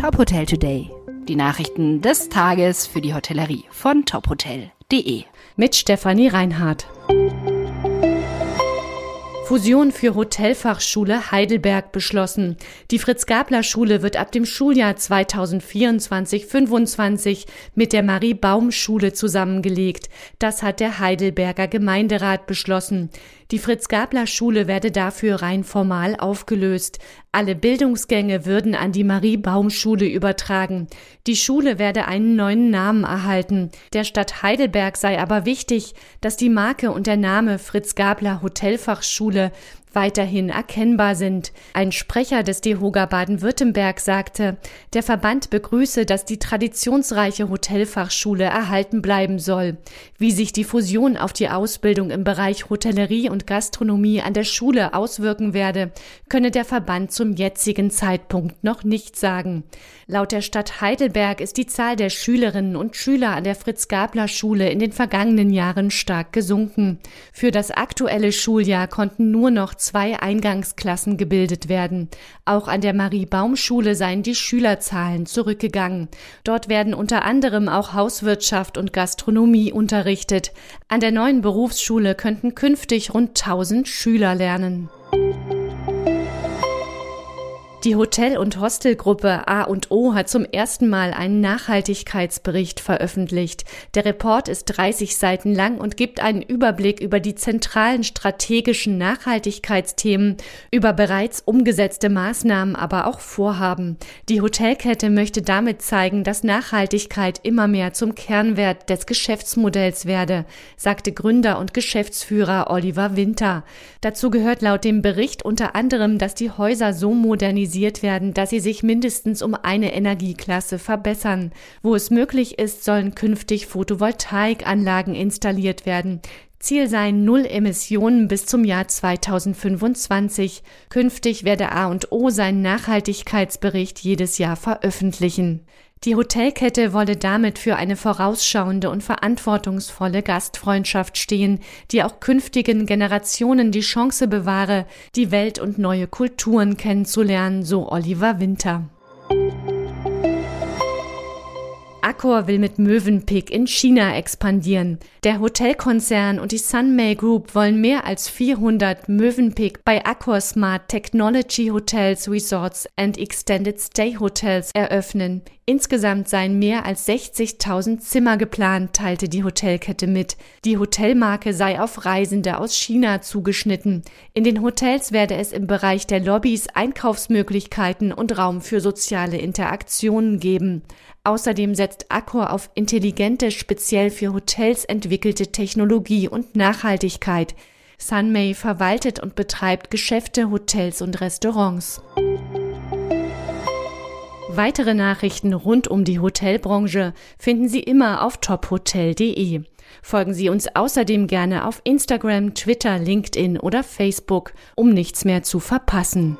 Top Hotel Today. Die Nachrichten des Tages für die Hotellerie von tophotel.de. Mit Stefanie Reinhardt. Fusion für Hotelfachschule Heidelberg beschlossen. Die Fritz-Gabler-Schule wird ab dem Schuljahr 2024-25 mit der Marie-Baum-Schule zusammengelegt. Das hat der Heidelberger Gemeinderat beschlossen. Die Fritz-Gabler-Schule werde dafür rein formal aufgelöst. Alle Bildungsgänge würden an die Marie-Baum-Schule übertragen. Die Schule werde einen neuen Namen erhalten. Der Stadt Heidelberg sei aber wichtig, dass die Marke und der Name Fritz-Gabler Hotelfachschule weiterhin erkennbar sind. Ein Sprecher des DEHOGA Baden-Württemberg sagte, der Verband begrüße, dass die traditionsreiche Hotelfachschule erhalten bleiben soll. Wie sich die Fusion auf die Ausbildung im Bereich Hotellerie und Gastronomie an der Schule auswirken werde, könne der Verband zum jetzigen Zeitpunkt noch nicht sagen. Laut der Stadt Heidelberg ist die Zahl der Schülerinnen und Schüler an der Fritz-Gabler-Schule in den vergangenen Jahren stark gesunken. Für das aktuelle Schuljahr konnten nur noch zwei Eingangsklassen gebildet werden. Auch an der Marie-Baum-Schule seien die Schülerzahlen zurückgegangen. Dort werden unter anderem auch Hauswirtschaft und Gastronomie unterrichtet. An der neuen Berufsschule könnten künftig rund 1000 Schüler lernen. Die Hotel- und Hostelgruppe A und O hat zum ersten Mal einen Nachhaltigkeitsbericht veröffentlicht. Der Report ist 30 Seiten lang und gibt einen Überblick über die zentralen strategischen Nachhaltigkeitsthemen, über bereits umgesetzte Maßnahmen, aber auch Vorhaben. Die Hotelkette möchte damit zeigen, dass Nachhaltigkeit immer mehr zum Kernwert des Geschäftsmodells werde, sagte Gründer und Geschäftsführer Oliver Winter. Dazu gehört laut dem Bericht unter anderem, dass die Häuser so modernisiert modernisiert werden, dass sie sich mindestens um eine Energieklasse verbessern. Wo es möglich ist, sollen künftig Photovoltaikanlagen installiert werden. Ziel seien Null Emissionen bis zum Jahr 2025. Künftig werde A und O seinen Nachhaltigkeitsbericht jedes Jahr veröffentlichen. Die Hotelkette wolle damit für eine vorausschauende und verantwortungsvolle Gastfreundschaft stehen, die auch künftigen Generationen die Chance bewahre, die Welt und neue Kulturen kennenzulernen, so Oliver Winter. Accor will mit Mövenpick in China expandieren. Der Hotelkonzern und die Sunmay Group wollen mehr als 400 Mövenpick bei Accor Smart Technology Hotels, Resorts and Extended Stay Hotels eröffnen. Insgesamt seien mehr als 60.000 Zimmer geplant, teilte die Hotelkette mit. Die Hotelmarke sei auf Reisende aus China zugeschnitten. In den Hotels werde es im Bereich der Lobbys Einkaufsmöglichkeiten und Raum für soziale Interaktionen geben. Außerdem setzt Accor auf intelligente, speziell für Hotels entwickelte Technologie und Nachhaltigkeit. Sunmay verwaltet und betreibt Geschäfte, Hotels und Restaurants. Weitere Nachrichten rund um die Hotelbranche finden Sie immer auf tophotel.de. Folgen Sie uns außerdem gerne auf Instagram, Twitter, LinkedIn oder Facebook, um nichts mehr zu verpassen.